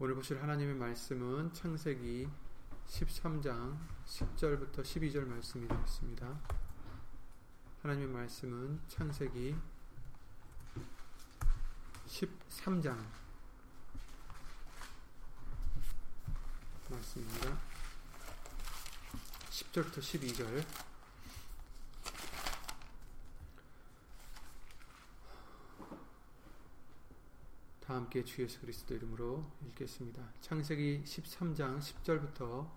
오늘 보실 하나님의 말씀은 창세기 13장 10절부터 12절 말씀이 되겠습니다. 하나님의 말씀은 창세기 13장 말씀입니다. 10절부터 12절 함께 주 예수 그리스도 이름으로 읽겠습니다. 창세기 13장 10절부터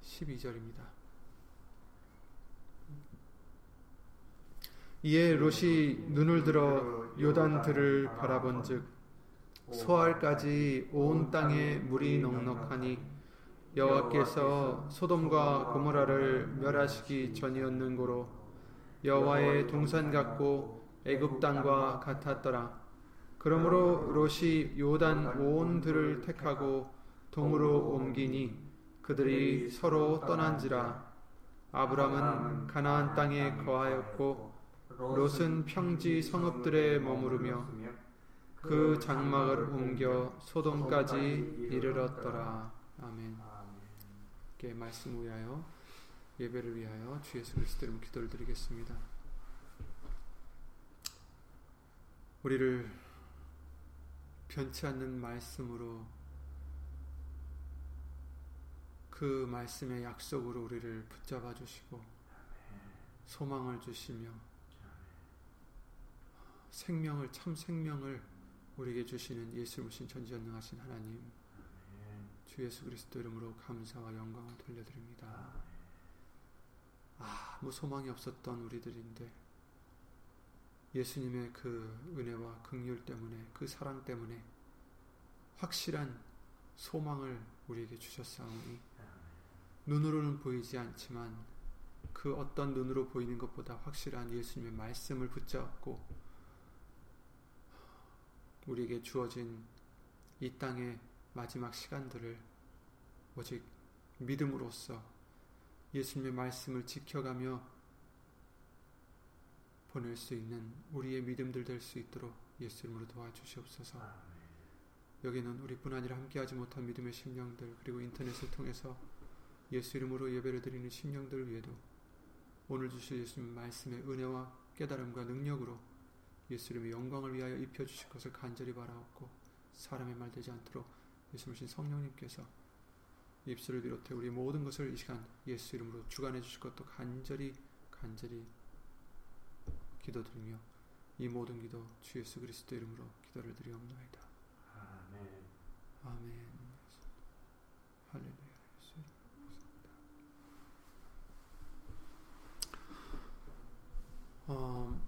12절입니다. 이에 롯이 눈을 들어 요단들을 바라본즉 소알까지 온 땅에 물이 넉넉하니 여호와께서 소돔과 고모라를 멸하시기 전이었는 고로 여호와의 동산 같고 애굽 땅과 같았더라. 그러므로 롯이 요단 온 들을 택하고 동으로 옮기니 그들이 서로 떠난지라 아브람은 가나안 땅에 거하였고 롯은 평지 성읍들에 머무르며 그 장막을 옮겨 소돔까지 이르렀더라 아멘. 께 말씀 위하여 예배를 위하여 주 예수 그리스도 이름 기도를 드리겠습니다. 우리를 변치 않는 말씀으로 그 말씀의 약속으로 우리를 붙잡아 주시고 소망을 주시며 생명을 참 생명을 우리에게 주시는 예수님신 전지전능하신 하나님 주 예수 그리스도 이름으로 감사와 영광을 돌려드립니다. 아무 소망이 없었던 우리들인데 예수님의 그 은혜와 긍휼 때문에 그 사랑 때문에 확실한 소망을 우리에게 주셨사오니 눈으로는 보이지 않지만 그 어떤 눈으로 보이는 것보다 확실한 예수님의 말씀을 붙잡고 우리에게 주어진 이 땅의 마지막 시간들을 오직 믿음으로써 예수님의 말씀을 지켜가며 보낼 수 있는 우리의 믿음들 될 수 있도록 예수 이름으로 도와주시옵소서. 여기는 우리뿐 아니라 함께하지 못한 믿음의 심령들 그리고 인터넷을 통해서 예수 이름으로 예배를 드리는 심령들 위에도 오늘 주실 예수님 말씀의 은혜와 깨달음과 능력으로 예수 이름의 영광을 위하여 입혀 주실 것을 간절히 바라옵고 사람의 말 되지 않도록 예수님 성령님께서 입술을 비롯해 우리 모든 것을 이 시간 예수 이름으로 주관해 주실 것도 간절히 간절히 기도 드리며 이 모든 기도 주 예수 그리스도 이름으로 기도를 드리옵나이다. 아멘. 아멘. 할렐루야. 어,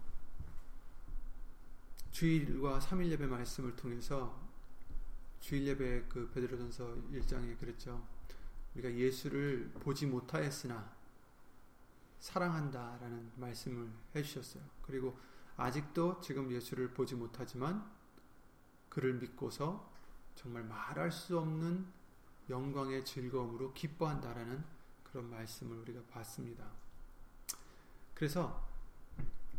주일과 3일 예배 말씀을 통해서 주일 예배 그 베드로전서 1장에 그랬죠. 우리가 예수를 보지 못하였으나 사랑한다 라는 말씀을 해주셨어요. 그리고 아직도 지금 예수를 보지 못하지만 그를 믿고서 정말 말할 수 없는 영광의 즐거움으로 기뻐한다라는 그런 말씀을 우리가 봤습니다. 그래서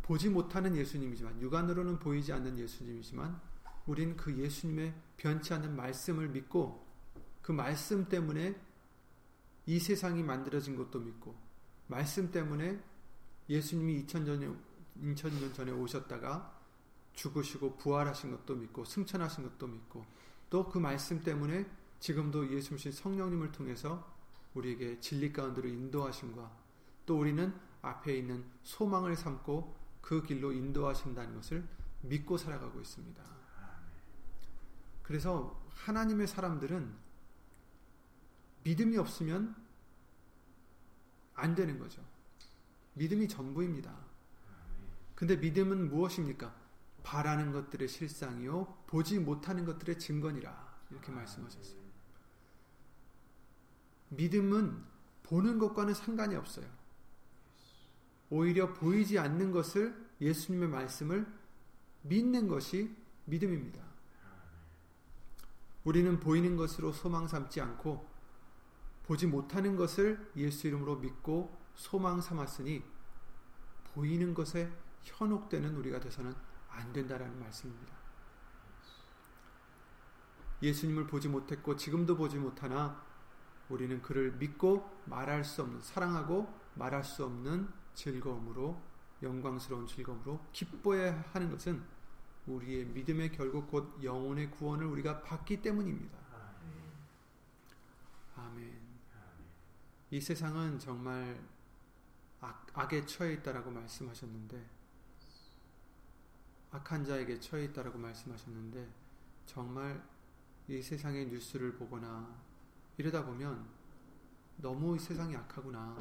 보지 못하는 예수님이지만 육안으로는 보이지 않는 예수님이지만 우린 그 예수님의 변치 않는 말씀을 믿고 그 말씀 때문에 이 세상이 만들어진 것도 믿고 말씀 때문에 예수님이 2000년, 2000년 전에 오셨다가 죽으시고 부활하신 것도 믿고 승천하신 것도 믿고 또 그 말씀 때문에 지금도 예수님 성령님을 통해서 우리에게 진리 가운데로 인도하심과 또 우리는 앞에 있는 소망을 삼고 그 길로 인도하신다는 것을 믿고 살아가고 있습니다. 그래서 하나님의 사람들은 믿음이 없으면 안 되는 거죠. 믿음이 전부입니다. 근데 믿음은 무엇입니까? 바라는 것들의 실상이요 보지 못하는 것들의 증거니라 이렇게 말씀하셨어요. 믿음은 보는 것과는 상관이 없어요. 오히려 보이지 않는 것을 예수님의 말씀을 믿는 것이 믿음입니다. 우리는 보이는 것으로 소망 삼지 않고 보지 못하는 것을 예수 이름으로 믿고 소망 삼았으니 보이는 것에 현혹되는 우리가 돼서는 안 된다라는 말씀입니다. 예수님을 보지 못했고 지금도 보지 못하나 우리는 그를 믿고 말할 수 없는 사랑하고 말할 수 없는 즐거움으로 영광스러운 즐거움으로 기뻐해야 하는 것은 우리의 믿음의 결국 곧 영혼의 구원을 우리가 받기 때문입니다. 아멘. 이 세상은 정말 악, 악에 처해 있다라고 말씀하셨는데 악한 자에게 처해 있다라고 말씀하셨는데 정말 이 세상의 뉴스를 보거나 이러다 보면 너무 이 세상이 악하구나.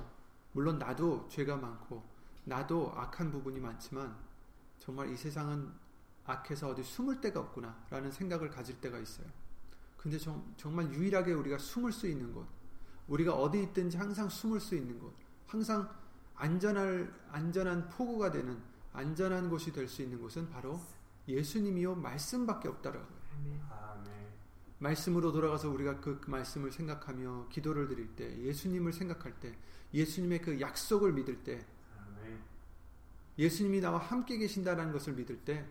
물론 나도 죄가 많고 나도 악한 부분이 많지만 정말 이 세상은 악해서 어디 숨을 데가 없구나 라는 생각을 가질 때가 있어요. 근데 정, 정말 유일하게 우리가 숨을 수 있는 곳, 우리가 어디 있든지 항상 숨을 수 있는 곳, 항상 안전할, 안전한 포구가 되는 안전한 곳이 될 수 있는 곳은 바로 예수님이요 말씀밖에 없다라고요. 말씀으로 돌아가서 우리가 그, 그 말씀을 생각하며 기도를 드릴 때, 예수님을 생각할 때, 예수님의 그 약속을 믿을 때, 예수님이 나와 함께 계신다라는 것을 믿을 때,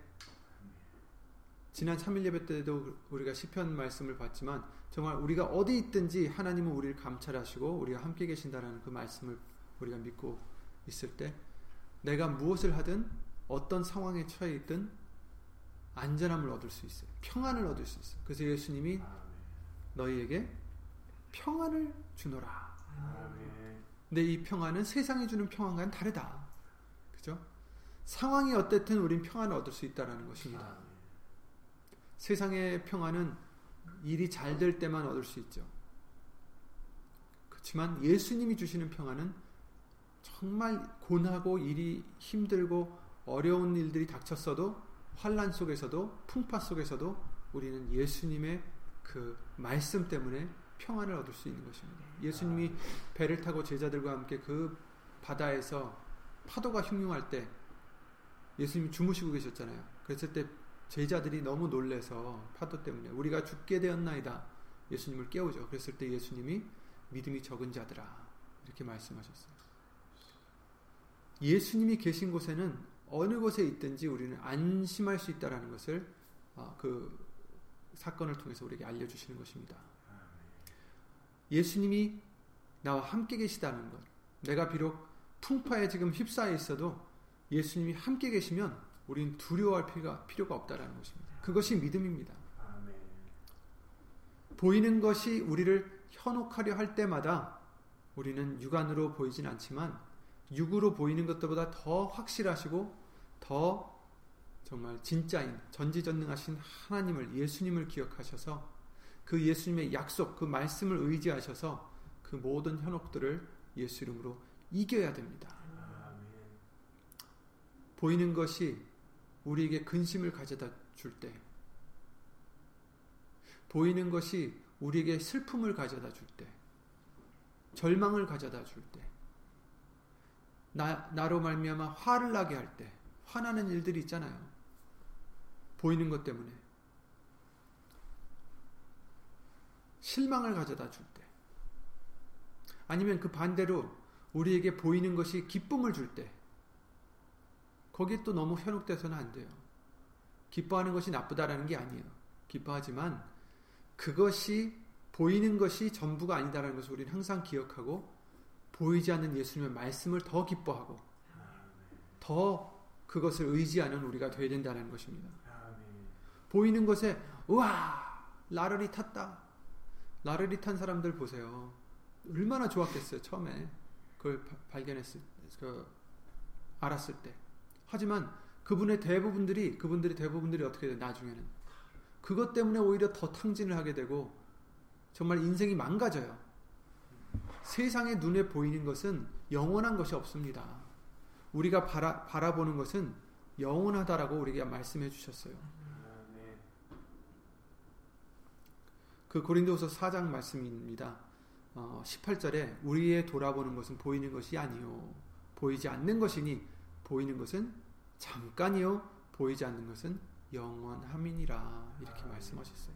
지난 3일 예배 때도 우리가 시편 말씀을 봤지만 정말 우리가 어디 있든지 하나님은 우리를 감찰하시고 우리가 함께 계신다라는 그 말씀을 우리가 믿고 있을 때 내가 무엇을 하든 어떤 상황에 처해 있든 안전함을 얻을 수 있어요. 평안을 얻을 수 있어요. 그래서 예수님이 너희에게 평안을 주노라. 근데 이 평안은 세상이 주는 평안과는 다르다. 그죠? 상황이 어땠든 우린 평안을 얻을 수 있다라는 것입니다. 세상의 평안은 일이 잘 될 때만 얻을 수 있죠. 그렇지만 예수님이 주시는 평안은 정말 고나고 일이 힘들고 어려운 일들이 닥쳤어도 환란 속에서도 풍파 속에서도 우리는 예수님의 그 말씀 때문에 평안을 얻을 수 있는 것입니다. 예수님이 배를 타고 제자들과 함께 그 바다에서 파도가 흉흉할 때 예수님이 주무시고 계셨잖아요. 그랬을 때 제자들이 너무 놀래서 파도 때문에 우리가 죽게 되었나이다. 예수님을 깨우죠. 그랬을 때 예수님이 믿음이 적은 자들아 이렇게 말씀하셨어요. 예수님이 계신 곳에는 어느 곳에 있든지 우리는 안심할 수 있다라는 것을 어, 그 사건을 통해서 우리에게 알려주시는 것입니다. 예수님이 나와 함께 계시다는 것. 내가 비록 풍파에 지금 휩싸여 있어도 예수님이 함께 계시면 우리는 두려워할 필요가, 필요가 없다라는 것입니다. 그것이 믿음입니다. 보이는 것이 우리를 현혹하려 할 때마다 우리는 육안으로 보이진 않지만 육으로 보이는 것들보다 더 확실하시고 더 정말 진짜인 전지전능하신 하나님을 예수님을 기억하셔서 그 예수님의 약속 그 말씀을 의지하셔서 그 모든 현혹들을 예수 이름으로 이겨야 됩니다. 보이는 것이 우리에게 근심을 가져다 줄 때, 보이는 것이 우리에게 슬픔을 가져다 줄 때, 절망을 가져다 줄 때, 나, 나로 말미암아 화를 나게 할 때, 화나는 일들이 있잖아요. 보이는 것 때문에. 실망을 가져다 줄 때. 아니면 그 반대로 우리에게 보이는 것이 기쁨을 줄 때. 거기에 또 너무 현혹돼서는 안 돼요. 기뻐하는 것이 나쁘다라는 게 아니에요. 기뻐하지만 그것이 보이는 것이 전부가 아니다라는 것을 우리는 항상 기억하고 보이지 않는 예수님의 말씀을 더 기뻐하고 더 그것을 의지하는 우리가 되어야 된다는 것입니다. 보이는 것에 우와 라르리 탔다. 라르리 탄 사람들 보세요. 얼마나 좋았겠어요 처음에 그걸 발견했을 그 알았을 때. 하지만 그분의 대부분들이 그분들이 대부분들이 어떻게 돼 나중에는 그것 때문에 오히려 더 탕진을 하게 되고 정말 인생이 망가져요. 세상의 눈에 보이는 것은 영원한 것이 없습니다. 우리가 바라, 바라보는 것은 영원하다라고 우리가 말씀해 주셨어요. 그 고린도후서 4장 말씀입니다. 어, 18절에 우리의 돌아보는 것은 보이는 것이 아니요 보이지 않는 것이니 보이는 것은 잠깐이요 보이지 않는 것은 영원함이니라 이렇게 아멘. 말씀하셨어요.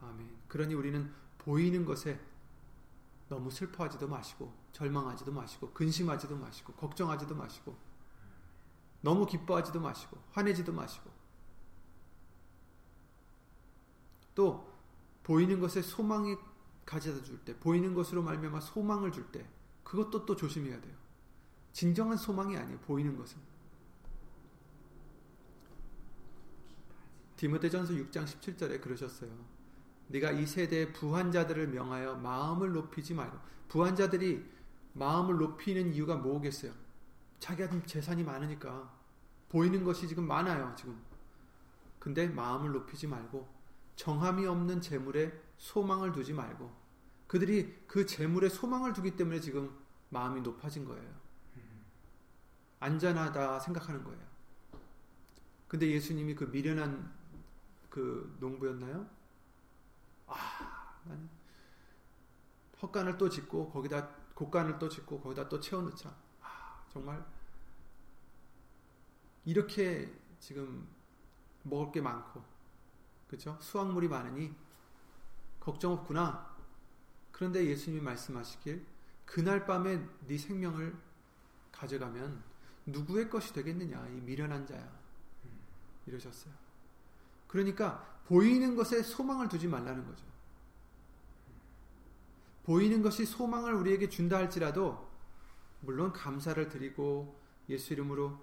아멘. 그러니 우리는 보이는 것에 너무 슬퍼하지도 마시고 절망하지도 마시고 근심하지도 마시고 걱정하지도 마시고 너무 기뻐하지도 마시고 화내지도 마시고 또 보이는 것에 소망이 가져다 줄 때, 보이는 것으로 말미암아 소망을 줄 때, 그것도 또 조심해야 돼요. 진정한 소망이 아니에요. 보이는 것은. 디모데전서 6장 17절에 그러셨어요. 네가 이 세대의 부한자들을 명하여 마음을 높이지 말고 부한자들이 마음을 높이는 이유가 뭐겠어요? 자기가 지금 재산이 많으니까 보이는 것이 지금 많아요. 지금. 근데 마음을 높이지 말고 정함이 없는 재물에 소망을 두지 말고 그들이 그 재물에 소망을 두기 때문에 지금 마음이 높아진 거예요. 안전하다 생각하는 거예요. 근데 예수님이 그 미련한 그 농부였나요? 아, 헛간을 또 짓고 거기다 곡간을 또 짓고 거기다 또 채워넣자. 아, 정말 이렇게 지금 먹을 게 많고 그렇죠? 수확물이 많으니 걱정 없구나. 그런데 예수님이 말씀하시길 그날 밤에 네 생명을 가져가면 누구의 것이 되겠느냐 이 미련한 자야 이러셨어요. 그러니까 보이는 것에 소망을 두지 말라는 거죠. 보이는 것이 소망을 우리에게 준다 할지라도 물론 감사를 드리고 예수 이름으로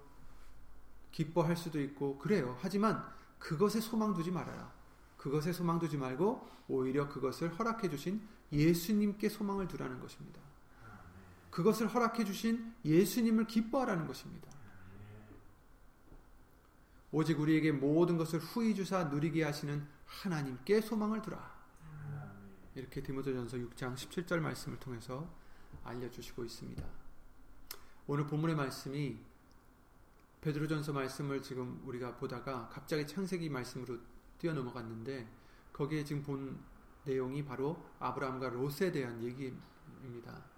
기뻐할 수도 있고 그래요. 하지만 그것에 소망 두지 말아라. 그것에 소망 두지 말고 오히려 그것을 허락해 주신 예수님께 소망을 두라는 것입니다. 그것을 허락해 주신 예수님을 기뻐하라는 것입니다. 오직 우리에게 모든 것을 후히 주사 누리게 하시는 하나님께 소망을 두라. 이렇게 디모데전서 6장 17절 말씀을 통해서 알려 주시고 있습니다. 오늘 본문의 말씀이 베드로전서 말씀을 지금 우리가 보다가 갑자기 창세기 말씀으로 뛰어넘어갔는데 거기에 지금 본 내용이 바로 아브라함과 롯에 대한 얘기입니다.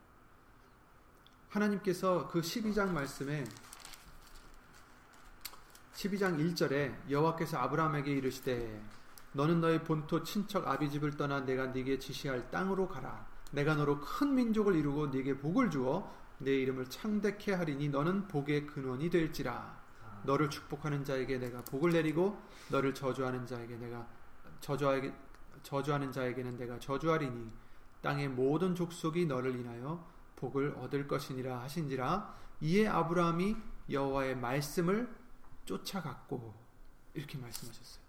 하나님께서 그 12장 말씀에 12장 1절에 여호와께서 아브라함에게 이르시되 너는 너의 본토 친척 아비집을 떠나 내가 네게 지시할 땅으로 가라. 내가 너로 큰 민족을 이루고 네게 복을 주어 내 이름을 창대케 하리니 너는 복의 근원이 될지라. 너를 축복하는 자에게 내가 복을 내리고 너를 저주하는 자에게 내가 저주하게 저주하는 자에게는 내가 저주하리니 땅의 모든 족속이 너를 인하여 복을 얻을 것이니라 하신지라 이에 아브라함이 여호와의 말씀을 쫓아갔고 이렇게 말씀하셨어요.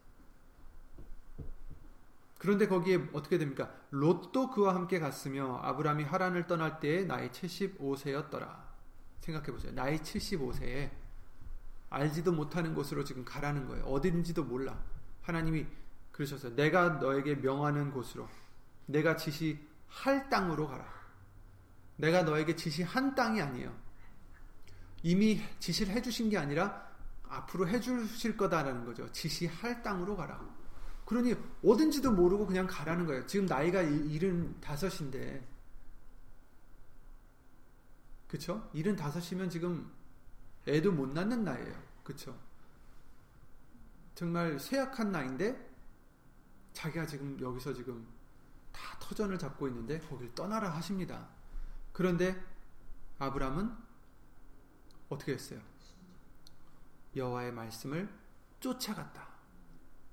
그런데 거기에 어떻게 됩니까? 롯도 그와 함께 갔으며 아브라함이 하란을 떠날 때에 나이 75세였더라. 생각해 보세요. 나이 75세에 알지도 못하는 곳으로 지금 가라는 거예요. 어딘지도 몰라. 하나님이 그러셨어요. 내가 너에게 명하는 곳으로 내가 지시할 땅으로 가라. 내가 너에게 지시한 땅이 아니에요. 이미 지시를 해주신 게 아니라 앞으로 해주실 거다라는 거죠. 지시할 땅으로 가라. 그러니 어딘지도 모르고 그냥 가라는 거예요. 지금 나이가 75인데 그쵸? 75이면 지금 애도 못 낳는 나이에요. 그쵸? 정말 쇠약한 나이인데 자기가 지금 여기서 지금 다 터전을 잡고 있는데 거길 떠나라 하십니다. 그런데 아브람은 어떻게 했어요? 여호와의 말씀을 쫓아갔다.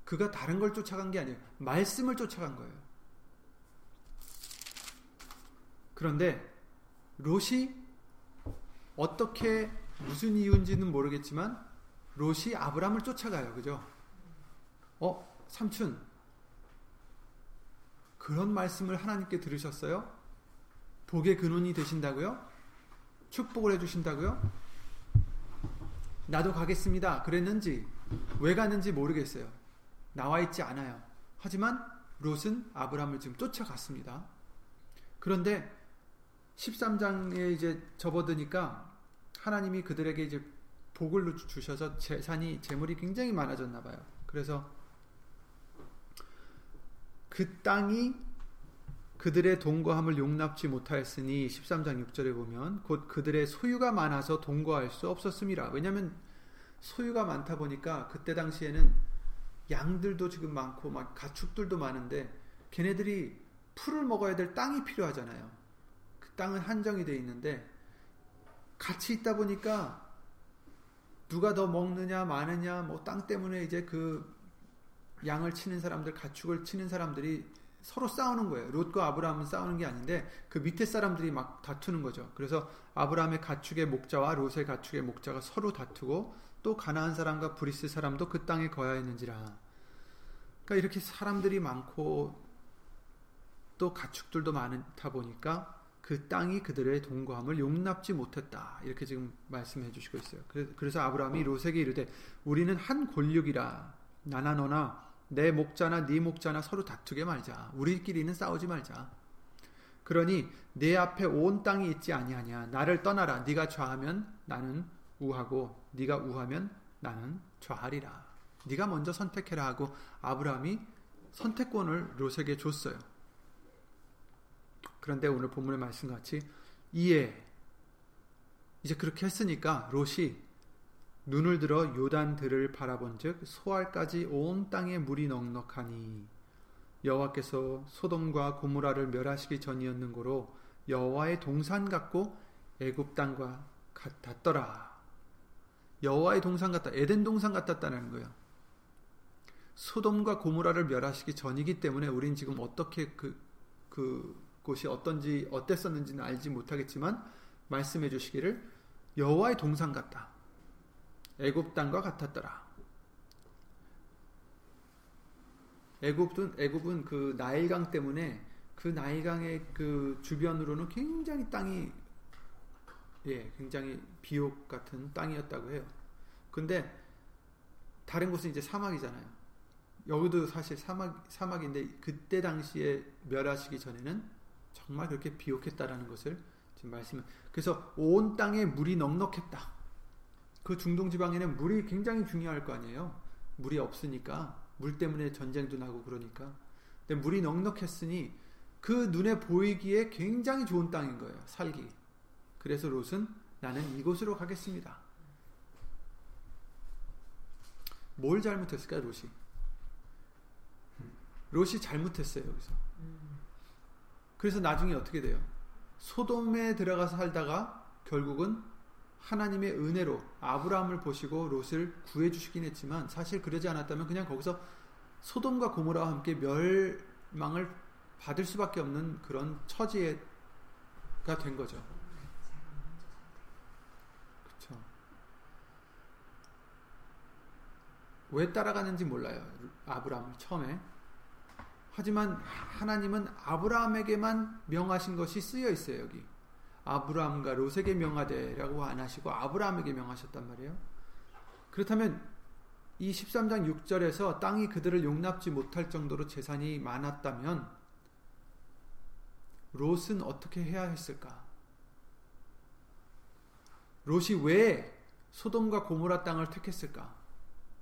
그가 다른 걸 쫓아간 게 아니에요. 말씀을 쫓아간 거예요. 그런데 롯이 어떻게 무슨 이유인지는 모르겠지만 롯이 아브람을 쫓아가요. 그죠? 어, 삼촌. 그런 말씀을 하나님께 들으셨어요? 복의 근원이 되신다고요? 축복을 해주신다고요? 나도 가겠습니다. 그랬는지, 왜 가는지 모르겠어요. 나와 있지 않아요. 하지만 롯은 아브라함을 지금 쫓아갔습니다. 그런데 13장에 이제 접어드니까 하나님이 그들에게 이제 복을 주셔서 재산이 재물이 굉장히 많아졌나 봐요. 그래서 그 땅이 그들의 동거함을 용납치 못하였으니 13장 6절에 보면 곧 그들의 소유가 많아서 동거할 수 없었습니다. 왜냐하면 소유가 많다 보니까 그때 당시에는 양들도 지금 많고 막 가축들도 많은데 걔네들이 풀을 먹어야 될 땅이 필요하잖아요. 그 땅은 한정이 돼 있는데 같이 있다 보니까 누가 더 먹느냐 마느냐 뭐 땅 때문에 이제 그 양을 치는 사람들, 가축을 치는 사람들이 서로 싸우는 거예요. 롯과 아브라함은 싸우는 게 아닌데 그 밑에 사람들이 막 다투는 거죠. 그래서 아브라함의 가축의 목자와 롯의 가축의 목자가 서로 다투고 또 가나안 사람과 브리스 사람도 그 땅에 거하였는지라. 그러니까 이렇게 사람들이 많고 또 가축들도 많다 보니까 그 땅이 그들의 동거함을 용납지 못했다. 이렇게 지금 말씀해 주시고 있어요. 그래서 아브라함이 롯에게 이르되 우리는 한 골육이라 나나 너나 내 목자나 네 목자나 서로 다투게 말자. 우리끼리는 싸우지 말자. 그러니 내 앞에 온 땅이 있지 아니하냐. 나를 떠나라. 네가 좌하면 나는 우하고 네가 우하면 나는 좌하리라. 네가 먼저 선택해라 하고 아브라함이 선택권을 롯에게 줬어요. 그런데 오늘 본문의 말씀같이 이에 이제 그렇게 했으니까 롯이 눈을 들어 요단 들을 바라본즉 소알까지 온 땅에 물이 넉넉하니 여호와께서 소돔과 고무라를 멸하시기 전이었는고로 여호와의 동산 같고 애굽 땅과 같았더라. 여호와의 동산 같다. 에덴 동산 같았다는 거예요. 소돔과 고무라를 멸하시기 전이기 때문에 우린 지금 어떻게 그, 그 곳이 어떤지 어땠었는지는 알지 못하겠지만 말씀해 주시기를 여호와의 동산 같다. 애굽 땅과 같았더라. 애굽은 애굽은 그 나일강 때문에 그 나일강의 그 주변으로는 굉장히 땅이 예, 굉장히 비옥 같은 땅이었다고 해요. 근데 다른 곳은 이제 사막이잖아요. 여기도 사실 사막 사막인데 그때 당시에 멸하시기 전에는 정말 그렇게 비옥했다라는 것을 지금 말씀. 그래서 온 땅에 물이 넉넉했다. 그 중동 지방에는 물이 굉장히 중요할 거 아니에요. 물이 없으니까 물 때문에 전쟁도 나고 그러니까. 근데 물이 넉넉했으니 그 눈에 보이기에 굉장히 좋은 땅인 거예요. 살기. 그래서 롯은 나는 이곳으로 가겠습니다. 뭘 잘못했을까 롯이? 롯이 잘못했어요 여기서. 그래서 나중에 어떻게 돼요? 소돔에 들어가서 살다가 결국은 하나님의 은혜로 아브라함을 보시고 롯을 구해 주시긴 했지만 사실 그러지 않았다면 그냥 거기서 소돔과 고모라와 함께 멸망을 받을 수밖에 없는 그런 처지가 된 거죠. 그렇죠. 왜 따라가는지 몰라요. 아브라함을 처음에 하지만 하나님은 아브라함에게만 명하신 것이 쓰여 있어요, 여기. 아브라함과 롯에게 명하되라고 안 하시고 아브라함에게 명하셨단 말이에요. 그렇다면 이 13장 6절에서 땅이 그들을 용납지 못할 정도로 재산이 많았다면 롯은 어떻게 해야 했을까? 롯이 왜 소돔과 고모라 땅을 택했을까?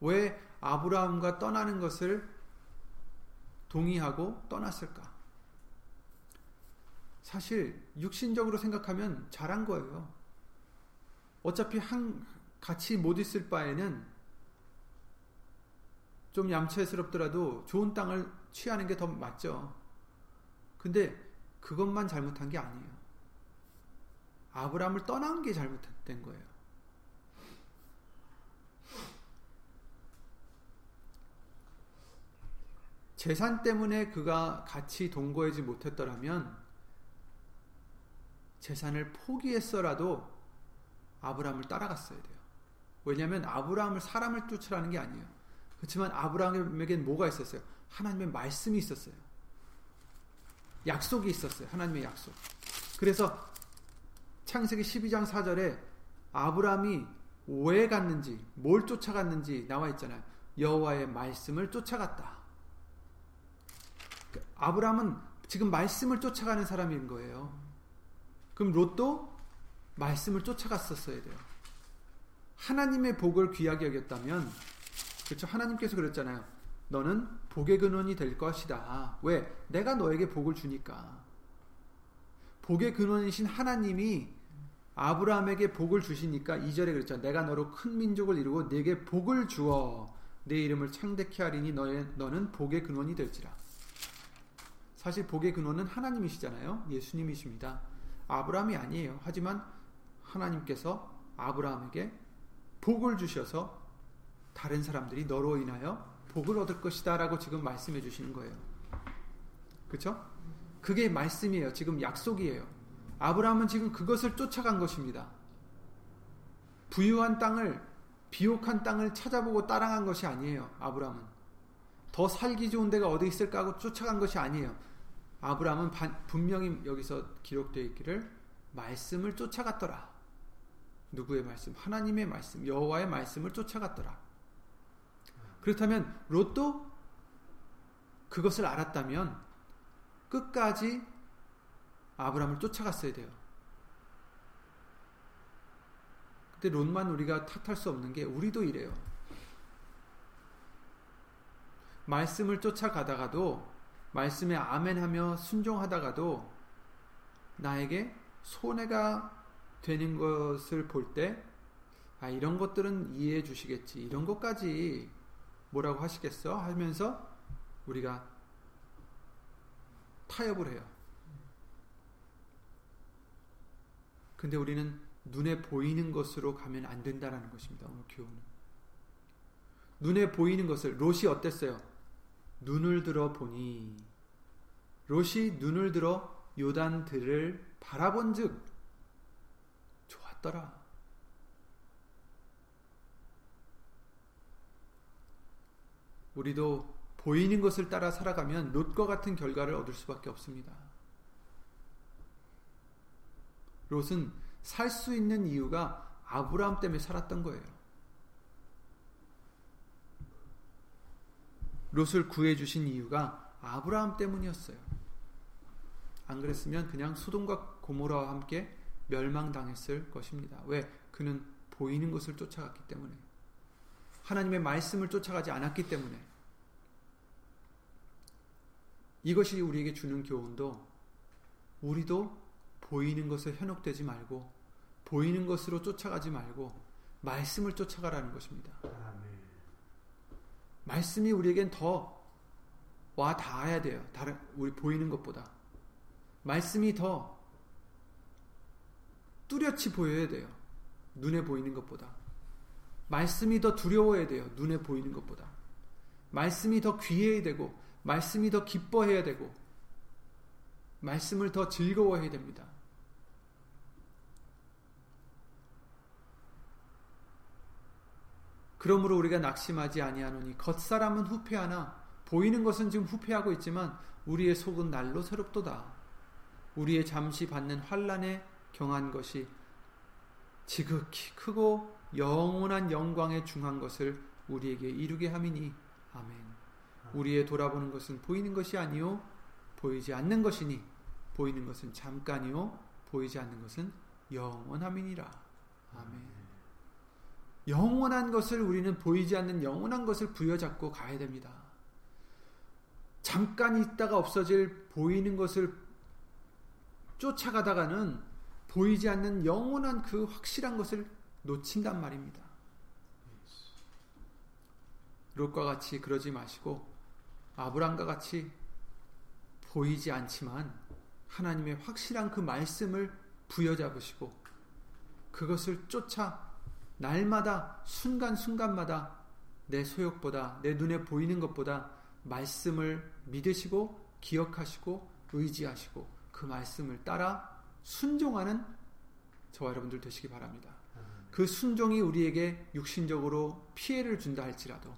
왜 아브라함과 떠나는 것을 동의하고 떠났을까? 사실 육신적으로 생각하면 잘한 거예요. 어차피 한 같이 못 있을 바에는 좀 얌체스럽더라도 좋은 땅을 취하는 게 더 맞죠. 근데 그것만 잘못한 게 아니에요. 아브라함을 떠난 게 잘못된 거예요. 재산 때문에 그가 같이 동거하지 못했더라면 재산을 포기했어라도 아브라함을 따라갔어야 돼요. 왜냐하면 아브라함을 사람을 쫓으라는 게 아니에요. 그렇지만 아브라함에겐 뭐가 있었어요? 하나님의 말씀이 있었어요. 약속이 있었어요. 하나님의 약속. 그래서 창세기 12장 4절에 아브라함이 왜 갔는지, 뭘 쫓아갔는지 나와 있잖아요. 여호와의 말씀을 쫓아갔다. 아브라함은 지금 말씀을 쫓아가는 사람인 거예요. 그럼 롯도 말씀을 쫓아갔었어야 돼요. 하나님의 복을 귀하게 여겼다면, 그렇죠. 하나님께서 그랬잖아요. 너는 복의 근원이 될 것이다. 왜? 내가 너에게 복을 주니까. 복의 근원이신 하나님이 아브라함에게 복을 주시니까 2절에 그랬죠. 내가 너로 큰 민족을 이루고 내게 복을 주어 내 이름을 창대케 하리니 너의, 너는 복의 근원이 될지라. 사실 복의 근원은 하나님이시잖아요. 예수님이십니다. 아브라함이 아니에요. 하지만 하나님께서 아브라함에게 복을 주셔서 다른 사람들이 너로 인하여 복을 얻을 것이다 라고 지금 말씀해 주시는 거예요. 그렇죠? 그게 말씀이에요. 지금 약속이에요. 아브라함은 지금 그것을 쫓아간 것입니다. 부유한 땅을 비옥한 땅을 찾아보고 따라간 것이 아니에요. 아브라함은 더 살기 좋은 데가 어디 있을까 하고 쫓아간 것이 아니에요. 아브라함은 분명히 여기서 기록되어 있기를 말씀을 쫓아갔더라. 누구의 말씀? 하나님의 말씀, 여호와의 말씀을 쫓아갔더라. 그렇다면 롯도 그것을 알았다면 끝까지 아브라함을 쫓아갔어야 돼요. 근데 롯만 우리가 탓할 수 없는 게 우리도 이래요. 말씀을 쫓아가다가도 말씀에 아멘하며 순종하다가도 나에게 손해가 되는 것을 볼 때, 아, 이런 것들은 이해해 주시겠지. 이런 것까지 뭐라고 하시겠어? 하면서 우리가 타협을 해요. 근데 우리는 눈에 보이는 것으로 가면 안 된다라는 것입니다. 오늘 교훈은. 눈에 보이는 것을 롯이 어땠어요? 눈을 들어 보니 롯이 눈을 들어 요단들을 바라본즉 좋았더라. 우리도 보이는 것을 따라 살아가면 롯과 같은 결과를 얻을 수밖에 없습니다. 롯은 살 수 있는 이유가 아브라함 때문에 살았던 거예요. 롯을 구해 주신 이유가 아브라함 때문이었어요. 안 그랬으면 그냥 소돔과 고모라와 함께 멸망당했을 것입니다. 왜? 그는 보이는 것을 쫓아갔기 때문에. 하나님의 말씀을 쫓아가지 않았기 때문에. 이것이 우리에게 주는 교훈도 우리도 보이는 것에 현혹되지 말고 보이는 것으로 쫓아가지 말고 말씀을 쫓아가라는 것입니다. 말씀이 우리에겐 더 와 닿아야 돼요. 다른 우리 보이는 것보다 말씀이 더 뚜렷이 보여야 돼요. 눈에 보이는 것보다 말씀이 더 두려워야 돼요. 눈에 보이는 것보다 말씀이 더 귀해야 되고 말씀이 더 기뻐해야 되고 말씀을 더 즐거워해야 됩니다. 그러므로 우리가 낙심하지 아니하노니 겉사람은 후패하나 보이는 것은 지금 후패하고 있지만 우리의 속은 날로 새롭도다. 우리의 잠시 받는 환란에 경한 것이 지극히 크고 영원한 영광에 중한 것을 우리에게 이루게 함이니 아멘. 우리의 돌아보는 것은 보이는 것이 아니요 보이지 않는 것이니 보이는 것은 잠깐이요 보이지 않는 것은 영원함이니라. 아멘. 영원한 것을 우리는 보이지 않는 영원한 것을 부여잡고 가야 됩니다. 잠깐 있다가 없어질 보이는 것을 쫓아가다가는 보이지 않는 영원한 그 확실한 것을 놓친단 말입니다. 롯과 같이 그러지 마시고 아브람과 같이 보이지 않지만 하나님의 확실한 그 말씀을 부여잡으시고 그것을 쫓아 날마다 순간순간마다 내 소욕보다 내 눈에 보이는 것보다 말씀을 믿으시고 기억하시고 의지하시고 그 말씀을 따라 순종하는 저와 여러분들 되시기 바랍니다. 그 순종이 우리에게 육신적으로 피해를 준다 할지라도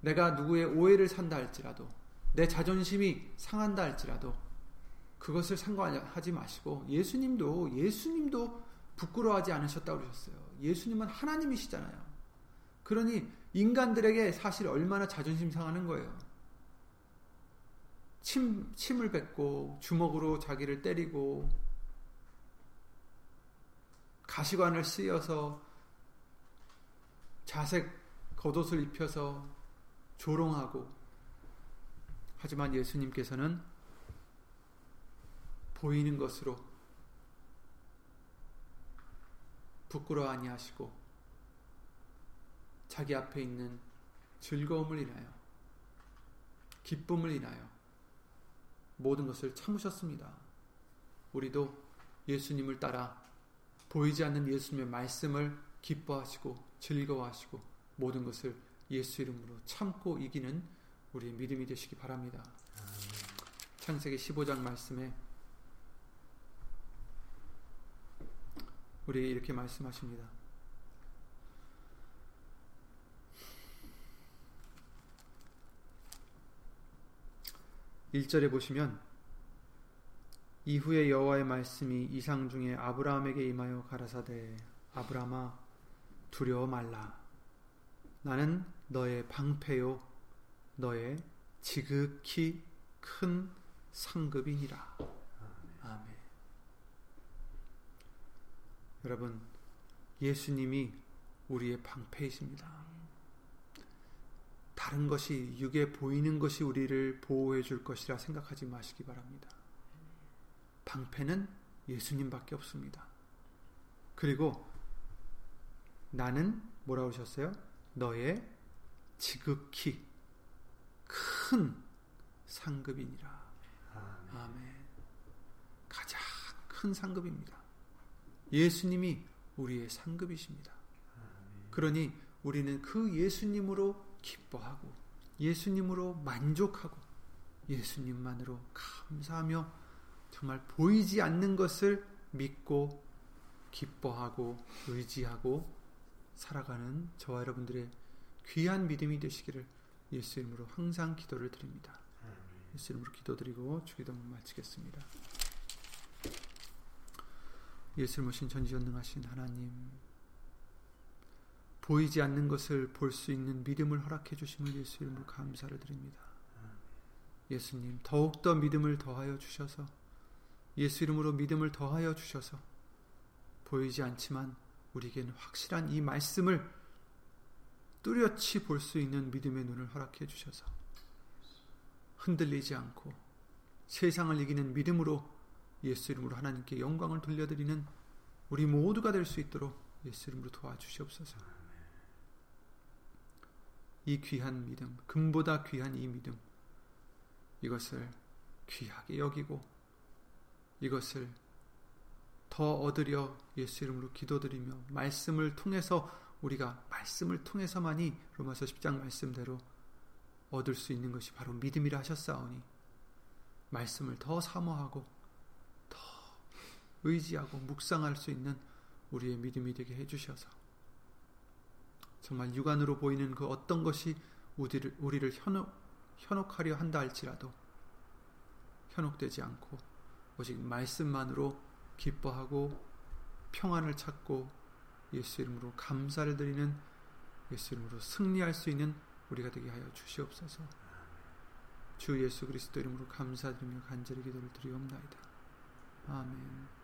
내가 누구의 오해를 산다 할지라도 내 자존심이 상한다 할지라도 그것을 상관하지 마시고 예수님도 예수님도 부끄러워하지 않으셨다고 그러셨어요. 예수님은 하나님이시잖아요. 그러니 인간들에게 사실 얼마나 자존심 상하는 거예요. 침, 침을 뱉고 주먹으로 자기를 때리고 가시관을 쓰여서 자색 겉옷을 입혀서 조롱하고 하지만 예수님께서는 보이는 것으로 부끄러워 아니하시고 자기 앞에 있는 즐거움을 인하여 기쁨을 인하여 모든 것을 참으셨습니다. 우리도 예수님을 따라 보이지 않는 예수님의 말씀을 기뻐하시고 즐거워하시고 모든 것을 예수 이름으로 참고 이기는 우리의 믿음이 되시기 바랍니다. 창세기 15장 말씀에 우리 이렇게 말씀하십니다. 1절에 보시면 이후에 여호와의 말씀이 이상 중에 아브라함에게 임하여 가라사대 아브라함아 두려워 말라. 나는 너의 방패요. 너의 지극히 큰 상급이니라. 아멘 여러분 예수님이 우리의 방패이십니다 다른 것이 육에 보이는 것이 우리를 보호해 줄 것이라 생각하지 마시기 바랍니다. 방패는 예수님밖에 없습니다. 그리고 나는 뭐라고 하셨어요? 너의 지극히 큰 상급이니라. 아멘. 가장 큰 상급입니다. 예수님이 우리의 상급이십니다. 그러니 우리는 그 예수님으로 기뻐하고 예수님으로 만족하고 예수님만으로 감사하며 정말 보이지 않는 것을 믿고 기뻐하고 의지하고 살아가는 저와 여러분들의 귀한 믿음이 되시기를 예수 이름으로 항상 기도를 드립니다. 예수 이름으로 기도드리고 주기도문 마치겠습니다. 예수 이름으로 전지전능하신 하나님 보이지 않는 것을 볼 수 있는 믿음을 허락해 주심을 예수 이름으로 감사를 드립니다. 예수님 더욱더 믿음을 더하여 주셔서 예수 이름으로 믿음을 더하여 주셔서 보이지 않지만 우리에게는 확실한 이 말씀을 뚜렷이 볼 수 있는 믿음의 눈을 허락해 주셔서 흔들리지 않고 세상을 이기는 믿음으로 예수 이름으로 하나님께 영광을 돌려드리는 우리 모두가 될 수 있도록 예수 이름으로 도와주시옵소서. 이 귀한 믿음, 금보다 귀한 이 믿음, 이것을 귀하게 여기고 이것을 더 얻으려 예수 이름으로 기도드리며 말씀을 통해서 우리가 말씀을 통해서만이 로마서 10장 말씀대로 얻을 수 있는 것이 바로 믿음이라 하셨사오니 말씀을 더 사모하고 더 의지하고 묵상할 수 있는 우리의 믿음이 되게 해주셔서 정말 육안으로 보이는 그 어떤 것이 우리를, 우리를 현혹, 현혹하려 한다 할지라도 현혹되지 않고 오직 말씀만으로 기뻐하고 평안을 찾고 예수 이름으로 감사를 드리는 예수 이름으로 승리할 수 있는 우리가 되게 하여 주시옵소서. 주 예수 그리스도 이름으로 감사드리며 간절히 기도를 드리옵나이다. 아멘.